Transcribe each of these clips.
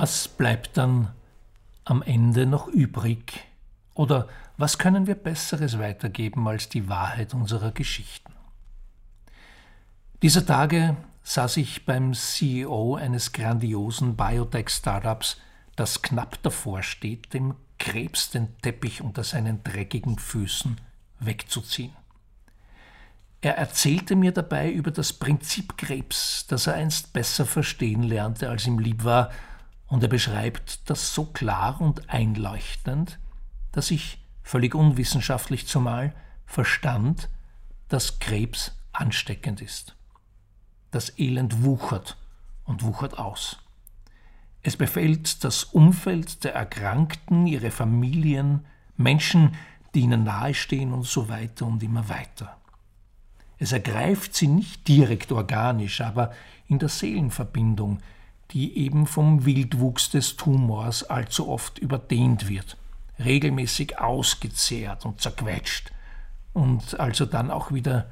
Was bleibt dann am Ende noch übrig? Oder was können wir Besseres weitergeben als die Wahrheit unserer Geschichten? Dieser Tage saß ich beim CEO eines grandiosen Biotech-Startups, das knapp davor steht, dem Krebs den Teppich unter seinen dreckigen Füßen wegzuziehen. Er erzählte mir dabei über das Prinzip Krebs, das er einst besser verstehen lernte, als ihm lieb war, und er beschreibt das so klar und einleuchtend, dass ich, völlig unwissenschaftlich zumal, verstand, dass Krebs ansteckend ist. Das Elend wuchert und wuchert aus. Es befällt das Umfeld der Erkrankten, ihre Familien, Menschen, die ihnen nahestehen und so weiter und immer weiter. Es ergreift sie nicht direkt organisch, aber in der Seelenverbindung, die eben vom Wildwuchs des Tumors allzu oft überdehnt wird, regelmäßig ausgezehrt und zerquetscht und also dann auch wieder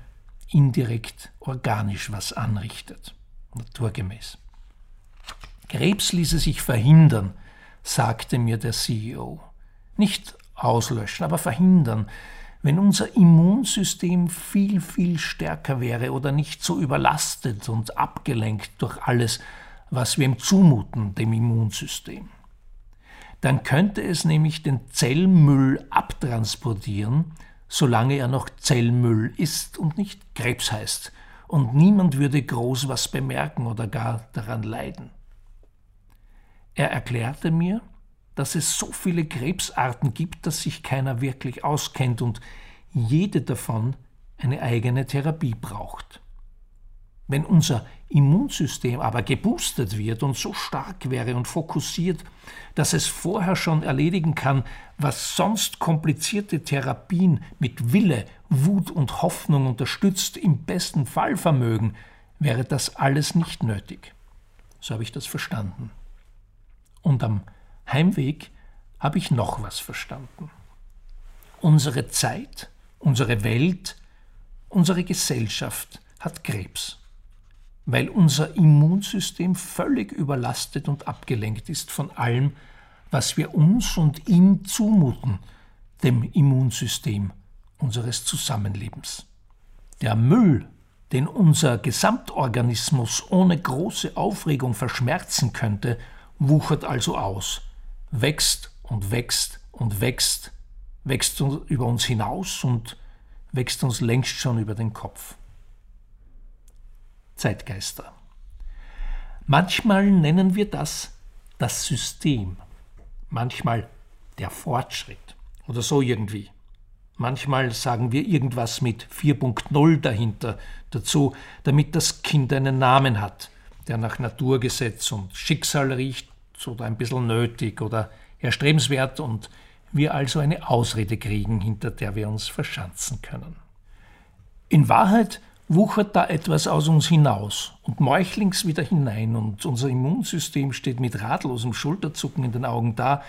indirekt organisch was anrichtet, naturgemäß. Krebs ließe sich verhindern, sagte mir der CEO. Nicht auslöschen, aber verhindern, wenn unser Immunsystem viel, viel stärker wäre oder nicht so überlastet und abgelenkt durch alles, was wir ihm zumuten, dem Immunsystem. Dann könnte es nämlich den Zellmüll abtransportieren, solange er noch Zellmüll ist und nicht Krebs heißt, und niemand würde groß was bemerken oder gar daran leiden. Er erklärte mir, dass es so viele Krebsarten gibt, dass sich keiner wirklich auskennt und jede davon eine eigene Therapie braucht. Wenn unser Immunsystem aber geboostet wird und so stark wäre und fokussiert, dass es vorher schon erledigen kann, was sonst komplizierte Therapien mit Wille, Wut und Hoffnung unterstützt im besten Fall vermögen, wäre das alles nicht nötig. So habe ich das verstanden. Und am Heimweg habe ich noch was verstanden. Unsere Zeit, unsere Welt, unsere Gesellschaft hat Krebs, weil unser Immunsystem völlig überlastet und abgelenkt ist von allem, was wir uns und ihm zumuten, dem Immunsystem unseres Zusammenlebens. Der Müll, den unser Gesamtorganismus ohne große Aufregung verschmerzen könnte, wuchert also aus wächst und wächst und wächst, wächst über uns hinaus und wächst uns längst schon über den Kopf. Zeitgeister. Manchmal nennen wir das das System, manchmal der Fortschritt oder so irgendwie. Manchmal sagen wir irgendwas mit 4.0 dahinter dazu, damit das Kind einen Namen hat, der nach Naturgesetz und Schicksal riecht oder ein bisschen nötig oder erstrebenswert und wir also eine Ausrede kriegen, hinter der wir uns verschanzen können. In Wahrheit wuchert da etwas aus uns hinaus und meuchlings wieder hinein und unser Immunsystem steht mit ratlosem Schulterzucken in den Augen da,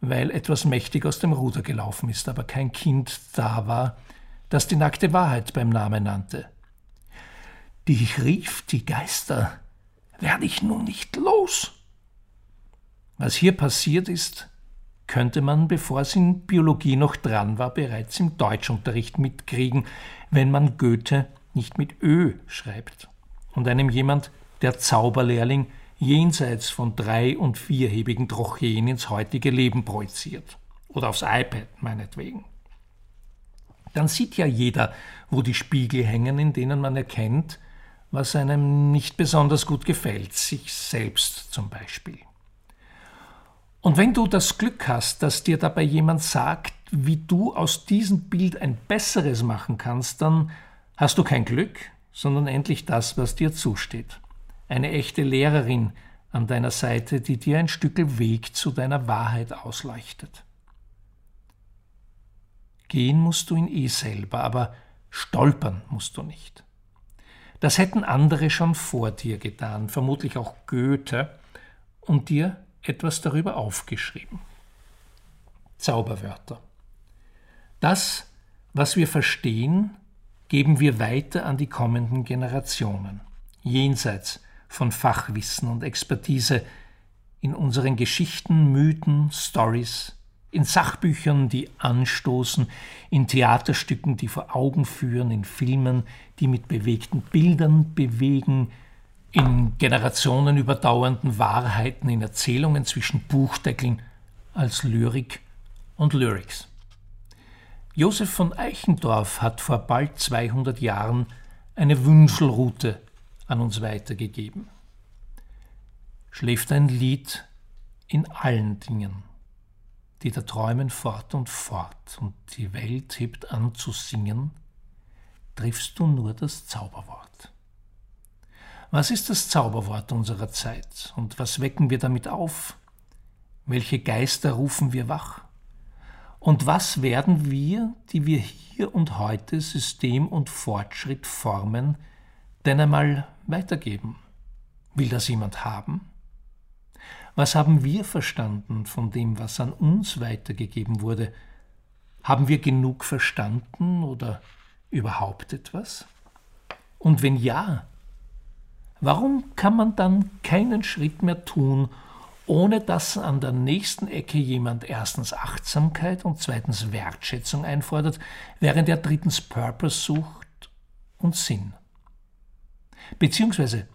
weil etwas mächtig aus dem Ruder gelaufen ist, aber kein Kind da war, das die nackte Wahrheit beim Namen nannte. Die rief die Geister, werde ich nun nicht los? Was hier passiert ist, könnte man, bevor es in Biologie noch dran war, bereits im Deutschunterricht mitkriegen, wenn man Goethe nicht mit Ö schreibt und einem jemand, der Zauberlehrling, jenseits von drei- und vierhebigen Trocheen ins heutige Leben projiziert. Oder aufs iPad, meinetwegen. Dann sieht ja jeder, wo die Spiegel hängen, in denen man erkennt, was einem nicht besonders gut gefällt, sich selbst zum Beispiel. Und wenn du das Glück hast, dass dir dabei jemand sagt, wie du aus diesem Bild ein besseres machen kannst, dann hast du kein Glück, sondern endlich das, was dir zusteht. Eine echte Lehrerin an deiner Seite, die dir ein Stück Weg zu deiner Wahrheit ausleuchtet. Gehen musst du ihn eh selber, aber stolpern musst du nicht. Das hätten andere schon vor dir getan, vermutlich auch Goethe, und dir etwas darüber aufgeschrieben. Zauberwörter. Das, was wir verstehen, geben wir weiter an die kommenden Generationen, jenseits von Fachwissen und Expertise, in unseren Geschichten, Mythen, Stories, in Sachbüchern, die anstoßen, in Theaterstücken, die vor Augen führen, in Filmen, die mit bewegten Bildern bewegen, in Generationen überdauernden Wahrheiten, in Erzählungen zwischen Buchdeckeln als Lyrik und Lyrics. Josef von Eichendorff hat vor bald 200 Jahren eine Wünschelrute an uns weitergegeben. Schläft ein Lied in allen Dingen die da träumen fort und fort, und die Welt hebt an zu singen, triffst du nur das Zauberwort. Was ist das Zauberwort unserer Zeit, und was wecken wir damit auf? Welche Geister rufen wir wach? Und was werden wir, die wir hier und heute System und Fortschritt formen, denn einmal weitergeben? Will das jemand haben? Was haben wir verstanden von dem, was an uns weitergegeben wurde? Haben wir genug verstanden oder überhaupt etwas? Und wenn ja, warum kann man dann keinen Schritt mehr tun, ohne dass an der nächsten Ecke jemand erstens Achtsamkeit und zweitens Wertschätzung einfordert, während er drittens Purpose sucht und Sinn? Beziehungsweise,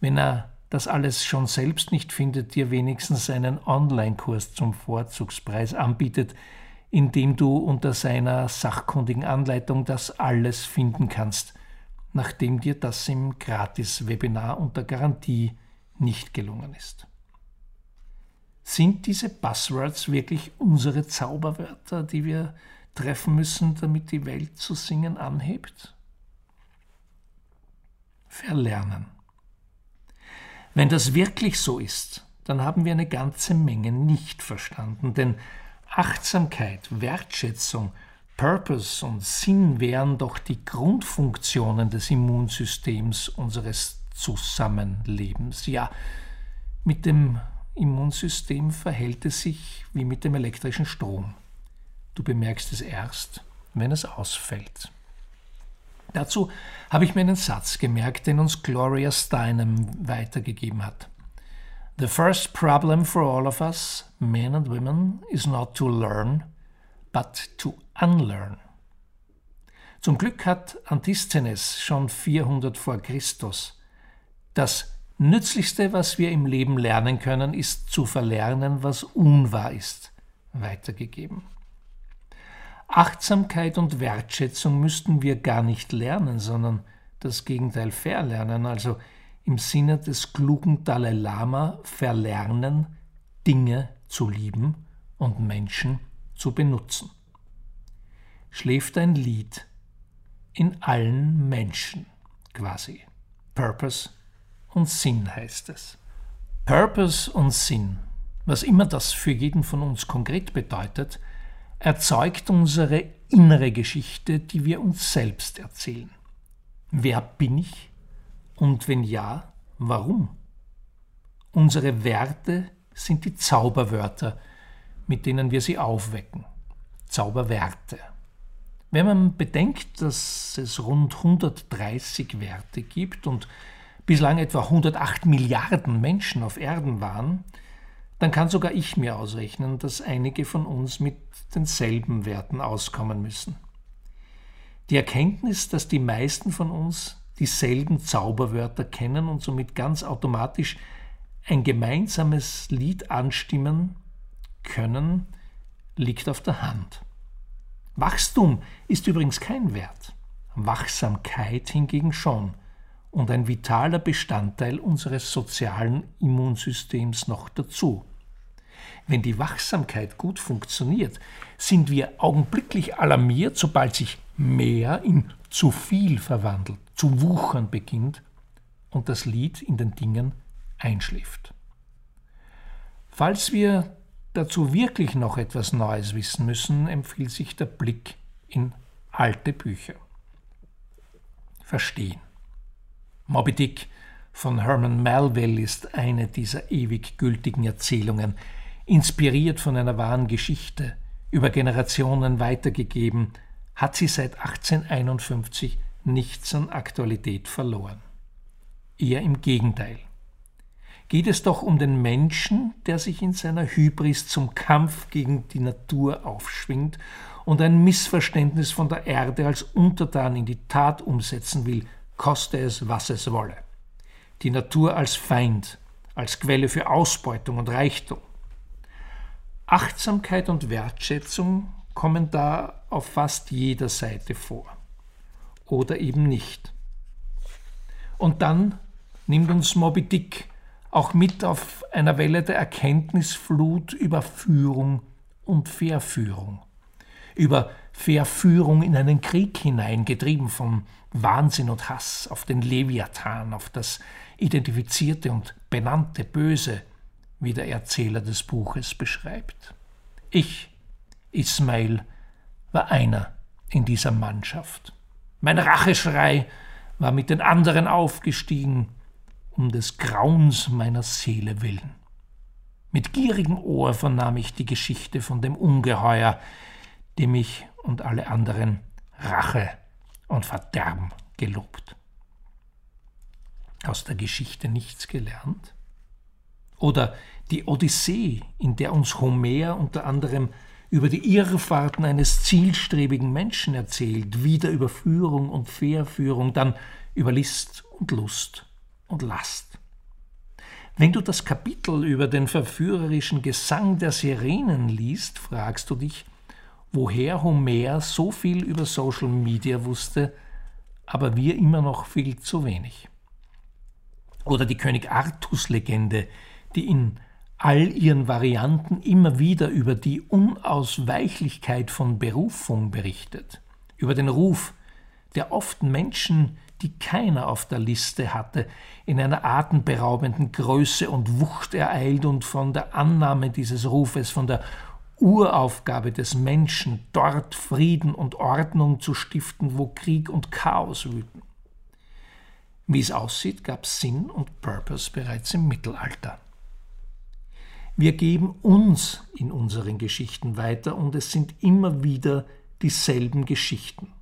wenn er das alles schon selbst nicht findet, dir wenigstens einen Online-Kurs zum Vorzugspreis anbietet, in dem du unter seiner sachkundigen Anleitung das alles finden kannst, nachdem dir das im Gratis-Webinar unter Garantie nicht gelungen ist. Sind diese Buzzwords wirklich unsere Zauberwörter, die wir treffen müssen, damit die Welt zu singen anhebt? Verlernen. Wenn das wirklich so ist, dann haben wir eine ganze Menge nicht verstanden, denn Achtsamkeit, Wertschätzung, Purpose und Sinn wären doch die Grundfunktionen des Immunsystems unseres Zusammenlebens. Ja, mit dem Immunsystem verhält es sich wie mit dem elektrischen Strom. Du bemerkst es erst, wenn es ausfällt. Dazu habe ich mir einen Satz gemerkt, den uns Gloria Steinem weitergegeben hat. The first problem for all of us, men and women, is not to learn, but to unlearn. Zum Glück hat Antisthenes schon 400 vor Christus das Nützlichste, was wir im Leben lernen können, ist zu verlernen, was unwahr ist, weitergegeben. Achtsamkeit und Wertschätzung müssten wir gar nicht lernen, sondern das Gegenteil verlernen, also im Sinne des klugen Dalai Lama verlernen, Dinge zu lieben und Menschen zu benutzen. Schläft ein Lied in allen Menschen quasi. Purpose und Sinn heißt es. Purpose und Sinn, was immer das für jeden von uns konkret bedeutet, erzeugt unsere innere Geschichte, die wir uns selbst erzählen. Wer bin ich? Und wenn ja, warum? Unsere Werte sind die Zauberwörter, mit denen wir sie aufwecken. Zauberwerte. Wenn man bedenkt, dass es rund 130 Werte gibt und bislang etwa 108 Milliarden Menschen auf Erden waren, dann kann sogar ich mir ausrechnen, dass einige von uns mit denselben Werten auskommen müssen. Die Erkenntnis, dass die meisten von uns dieselben Zauberwörter kennen und somit ganz automatisch ein gemeinsames Lied anstimmen können, liegt auf der Hand. Wachstum ist übrigens kein Wert, Wachsamkeit hingegen schon und ein vitaler Bestandteil unseres sozialen Immunsystems noch dazu. Wenn die Wachsamkeit gut funktioniert, sind wir augenblicklich alarmiert, sobald sich mehr in zu viel verwandelt, zu wuchern beginnt und das Lied in den Dingen einschläft. Falls wir dazu wirklich noch etwas Neues wissen müssen, empfiehlt sich der Blick in alte Bücher. Verstehen. Moby Dick von Herman Melville ist eine dieser ewig gültigen Erzählungen, inspiriert von einer wahren Geschichte, über Generationen weitergegeben, hat sie seit 1851 nichts an Aktualität verloren. Eher im Gegenteil. geht es doch um den Menschen, der sich in seiner Hybris zum Kampf gegen die Natur aufschwingt und ein Missverständnis von der Erde als Untertan in die Tat umsetzen will, koste es, was es wolle. Die Natur als Feind, als Quelle für Ausbeutung und Reichtum. Achtsamkeit und Wertschätzung kommen da auf fast jeder Seite vor. Oder eben nicht. Und dann nimmt uns Moby Dick auch mit auf einer Welle der Erkenntnisflut über Führung und Verführung. Über Verführung in einen Krieg hinein, getrieben von Wahnsinn und Hass auf den Leviathan, auf das identifizierte und benannte Böse, wie der Erzähler des Buches beschreibt. Ich, Ismail, war einer in dieser Mannschaft. Mein Racheschrei war mit den anderen aufgestiegen, um des Grauens meiner Seele willen. Mit gierigem Ohr vernahm ich die Geschichte von dem Ungeheuer, dem ich und alle anderen Rache und Verderben gelobt. Aus der Geschichte nichts gelernt? Oder die Odyssee, in der uns Homer unter anderem über die Irrfahrten eines zielstrebigen Menschen erzählt, wieder über Führung und Verführung, dann über List und Lust und Last. Wenn du das Kapitel über den verführerischen Gesang der Sirenen liest, fragst du dich, woher Homer so viel über Social Media wusste, aber wir immer noch viel zu wenig. Oder die König Artus-Legende, die in all ihren Varianten immer wieder über die Unausweichlichkeit von Berufung berichtet, über den Ruf, der oft Menschen die keiner auf der Liste hatte, in einer atemberaubenden Größe und Wucht ereilt und von der Annahme dieses Rufes, von der Uraufgabe des Menschen, dort Frieden und Ordnung zu stiften, wo Krieg und Chaos wüten. Wie es aussieht, gab es Sinn und Purpose bereits im Mittelalter. Wir geben uns in unseren Geschichten weiter und es sind immer wieder dieselben Geschichten,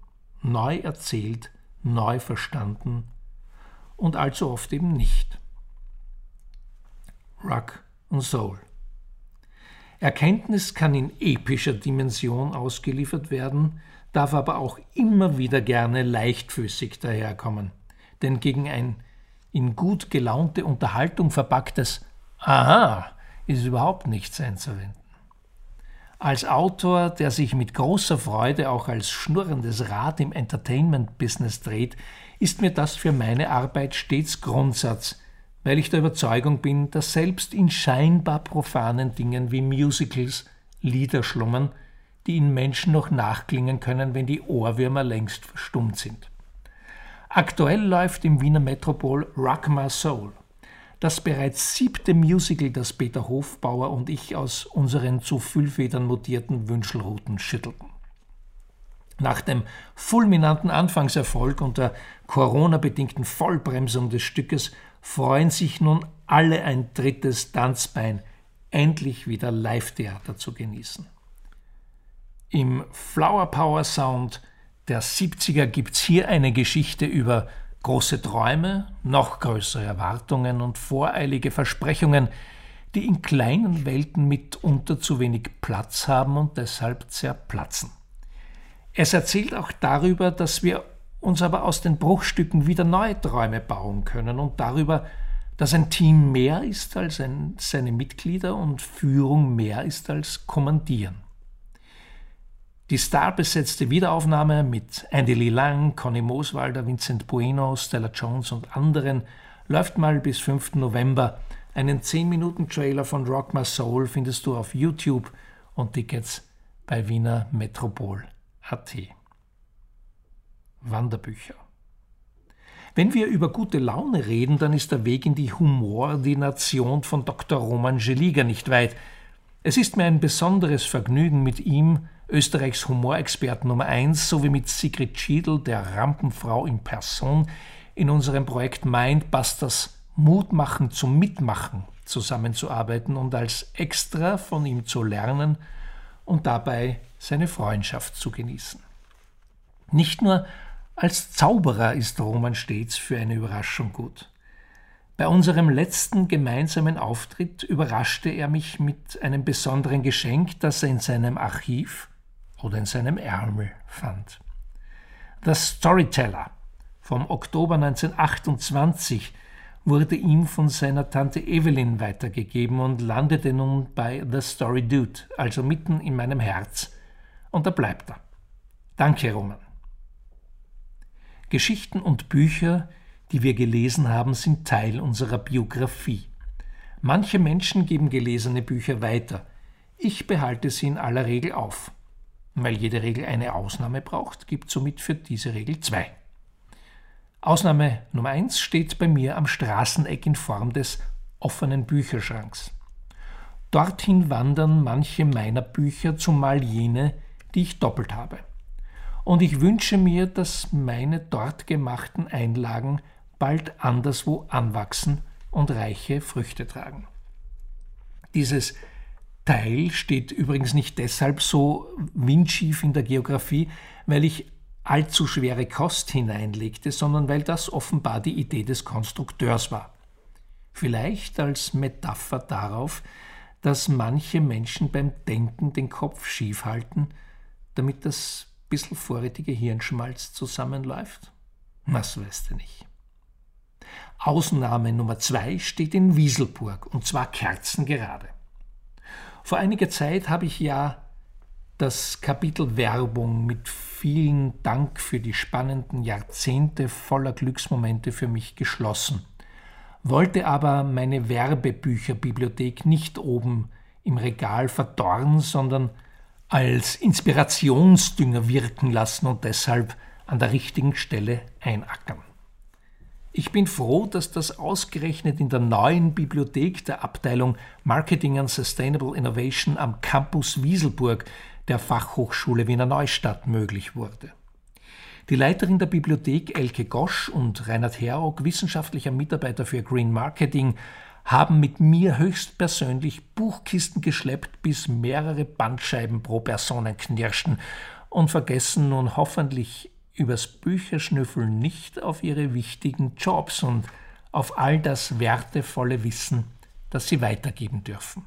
neu erzählt neu verstanden und allzu oft eben nicht. Rock und Soul. Erkenntnis kann in epischer Dimension ausgeliefert werden, darf aber auch immer wieder gerne leichtfüßig daherkommen, denn gegen ein in gut gelaunte Unterhaltung verpacktes Aha ist überhaupt nichts einzuwenden. Als Autor, der sich mit großer Freude auch als schnurrendes Rad im Entertainment-Business dreht, ist mir das für meine Arbeit stets Grundsatz, weil ich der Überzeugung bin, dass selbst in scheinbar profanen Dingen wie Musicals Lieder schlummern, die in Menschen noch nachklingen können, wenn die Ohrwürmer längst verstummt sind. Aktuell läuft im Wiener Metropol Rock My Soul – das bereits siebte Musical, das Peter Hofbauer und ich aus unseren zu Füllfedern mutierten Wünschelruten schüttelten. Nach dem fulminanten Anfangserfolg und der Corona-bedingten Vollbremsung des Stückes freuen sich nun alle ein drittes Tanzbein, endlich wieder Live-Theater zu genießen. Im Flower Power Sound der 70er gibt's hier eine Geschichte über große Träume, noch größere Erwartungen und voreilige Versprechungen, die in kleinen Welten mitunter zu wenig Platz haben und deshalb zerplatzen. Es erzählt auch darüber, dass wir uns aber aus den Bruchstücken wieder neue Träume bauen können und darüber, dass ein Team mehr ist als ein, seine Mitglieder und Führung mehr ist als Kommandieren. Die starbesetzte Wiederaufnahme mit Andy Lee Lang, Conny Moswalder, Vincent Bueno, Stella Jones und anderen läuft mal bis 5. November. Einen 10-Minuten-Trailer von Rock My Soul findest du auf YouTube und Tickets bei Wiener Metropol.at. Wanderbücher. Wenn wir über gute Laune reden, dann ist der Weg in die Humordination von Dr. Roman Geliger nicht weit. Es ist mir ein besonderes Vergnügen, mit ihm Österreichs Humorexperten Nummer 1, sowie mit Sigrid Schiedl, der Rampenfrau in Person, in unserem Projekt Mindbusters Mut machen zum Mitmachen zusammenzuarbeiten und als Extra von ihm zu lernen und dabei seine Freundschaft zu genießen. Nicht nur als Zauberer ist Roman stets für eine Überraschung gut. Bei unserem letzten gemeinsamen Auftritt überraschte er mich mit einem besonderen Geschenk, das er in seinem Archiv oder in seinem Ärmel fand. The Storyteller vom Oktober 1928 wurde ihm von seiner Tante Evelyn weitergegeben und landete nun bei The Story Dude, also mitten in meinem Herz. Und da bleibt er. Danke, Roman. Geschichten und Bücher, die wir gelesen haben, sind Teil unserer Biografie. Manche Menschen geben gelesene Bücher weiter. Ich behalte sie in aller Regel auf. Weil jede Regel eine Ausnahme braucht, gibt somit für diese Regel zwei. Ausnahme Nummer eins steht bei mir am Straßeneck in Form des offenen Bücherschranks. Dorthin wandern manche meiner Bücher, zumal jene, die ich doppelt habe. Und ich wünsche mir, dass meine dort gemachten Einlagen bald anderswo anwachsen und reiche Früchte tragen. Dieses Teil steht übrigens nicht deshalb so windschief in der Geografie, weil ich allzu schwere Kost hineinlegte, sondern weil das offenbar die Idee des Konstrukteurs war. Vielleicht als Metapher darauf, dass manche Menschen beim Denken den Kopf schief halten, damit das bisschen vorrätige Hirnschmalz zusammenläuft? Was weißt du nicht. Ausnahme Nummer zwei steht in Wieselburg, und zwar kerzengerade. Vor einiger Zeit habe ich ja das Kapitel Werbung mit vielen Dank für die spannenden Jahrzehnte voller Glücksmomente für mich geschlossen, wollte aber meine Werbebücherbibliothek nicht oben im Regal verdorren, sondern als Inspirationsdünger wirken lassen und deshalb an der richtigen Stelle einackern. Ich bin froh, dass das ausgerechnet in der neuen Bibliothek der Abteilung Marketing and Sustainable Innovation am Campus Wieselburg der Fachhochschule Wiener Neustadt möglich wurde. Die Leiterin der Bibliothek Elke Gosch und Reinhard Herock, wissenschaftlicher Mitarbeiter für Green Marketing, haben mit mir höchstpersönlich Buchkisten geschleppt, bis mehrere Bandscheiben pro Personen knirschten und vergessen nun hoffentlich übers Bücherschnüffeln nicht auf ihre wichtigen Jobs und auf all das wertevolle Wissen, das sie weitergeben dürfen.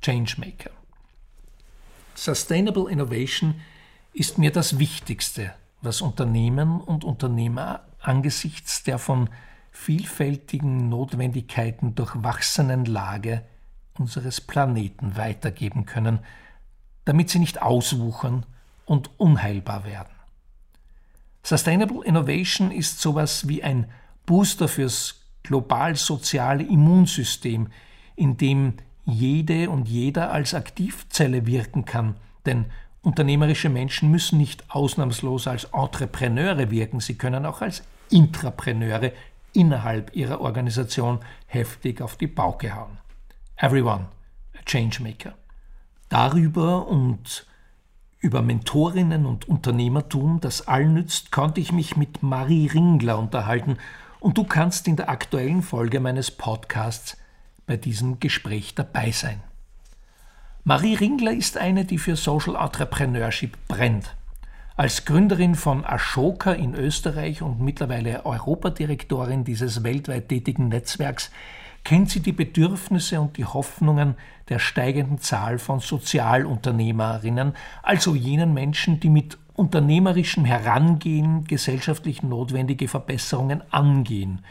Changemaker. Sustainable Innovation ist mir das Wichtigste, was Unternehmen und Unternehmer angesichts der von vielfältigen Notwendigkeiten durchwachsenen Lage unseres Planeten weitergeben können, damit sie nicht auswuchern und unheilbar werden. Sustainable Innovation ist sowas wie ein Booster fürs global soziale Immunsystem, in dem jede und jeder als Aktivzelle wirken kann, denn unternehmerische Menschen müssen nicht ausnahmslos als Entrepreneure wirken, sie können auch als Intrapreneure innerhalb ihrer Organisation heftig auf die Pauke hauen. Everyone, a Changemaker. Darüber und über Mentorinnen und Unternehmertum, das allen nützt, konnte ich mich mit Marie Ringler unterhalten und du kannst in der aktuellen Folge meines Podcasts bei diesem Gespräch dabei sein. Marie Ringler ist eine, die für Social Entrepreneurship brennt. Als Gründerin von Ashoka in Österreich und mittlerweile Europadirektorin dieses weltweit tätigen Netzwerks kennt sie die Bedürfnisse und die Hoffnungen der steigenden Zahl von Sozialunternehmerinnen, also jenen Menschen, die mit unternehmerischem Herangehen gesellschaftlich notwendige Verbesserungen angehen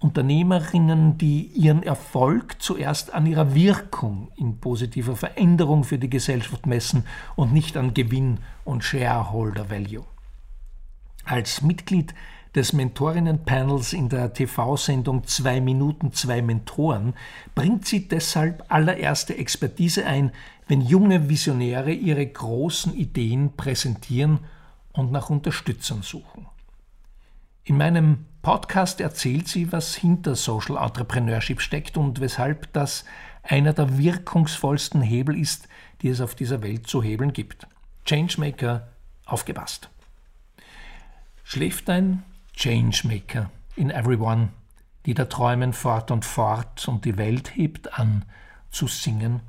Unternehmerinnen, die ihren Erfolg zuerst an ihrer Wirkung in positiver Veränderung für die Gesellschaft messen und nicht an Gewinn und Shareholder Value. Als Mitglied des Mentorinnenpanels in der TV-Sendung Zwei Minuten, zwei Mentoren bringt sie deshalb allererste Expertise ein, wenn junge Visionäre ihre großen Ideen präsentieren und nach Unterstützern suchen. In meinem Podcast erzählt sie, was hinter Social Entrepreneurship steckt und weshalb das einer der wirkungsvollsten Hebel ist, die es auf dieser Welt zu hebeln gibt. Changemaker, aufgepasst. Schläft ein Changemaker in everyone, die da träumen fort und fort und die Welt hebt an zu singen,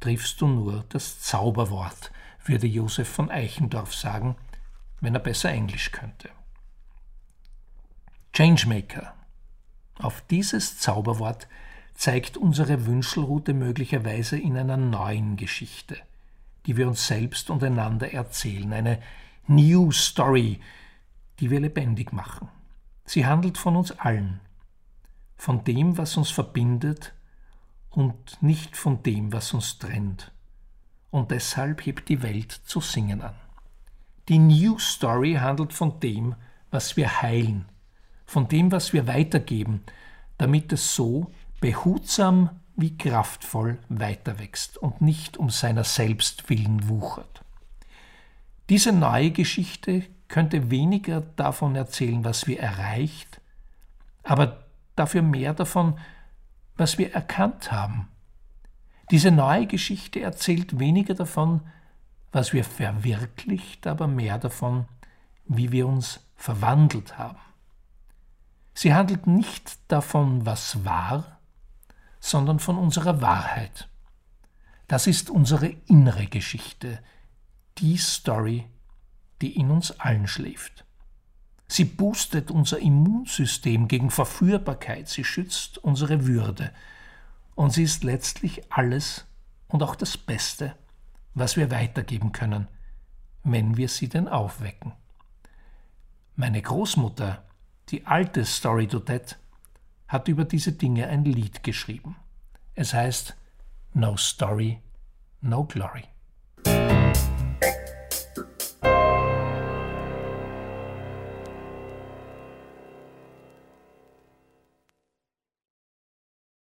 triffst du nur das Zauberwort, würde Josef von Eichendorff sagen, wenn er besser Englisch könnte. Changemaker. Auf dieses Zauberwort zeigt unsere Wünschelrute möglicherweise in einer neuen Geschichte, die wir uns selbst und einander erzählen, eine New Story, die wir lebendig machen. Sie handelt von uns allen, von dem, was uns verbindet und nicht von dem, was uns trennt. Und deshalb hebt die Welt zu singen an. Die New Story handelt von dem, was wir heilen, von dem, was wir weitergeben, damit es so behutsam wie kraftvoll weiterwächst und nicht um seiner selbst willen wuchert. Diese neue Geschichte könnte weniger davon erzählen, was wir erreicht, aber dafür mehr davon, was wir erkannt haben. Diese neue Geschichte erzählt weniger davon, was wir verwirklicht, aber mehr davon, wie wir uns verwandelt haben. Sie handelt nicht davon, was war, sondern von unserer Wahrheit. Das ist unsere innere Geschichte, die Story, die in uns allen schläft. Sie boostet unser Immunsystem gegen Verführbarkeit, sie schützt unsere Würde und sie ist letztlich alles und auch das Beste, was wir weitergeben können, wenn wir sie denn aufwecken. Meine Großmutter, die alte Story Dudette, hat über diese Dinge ein Lied geschrieben. Es heißt No Story, No Glory.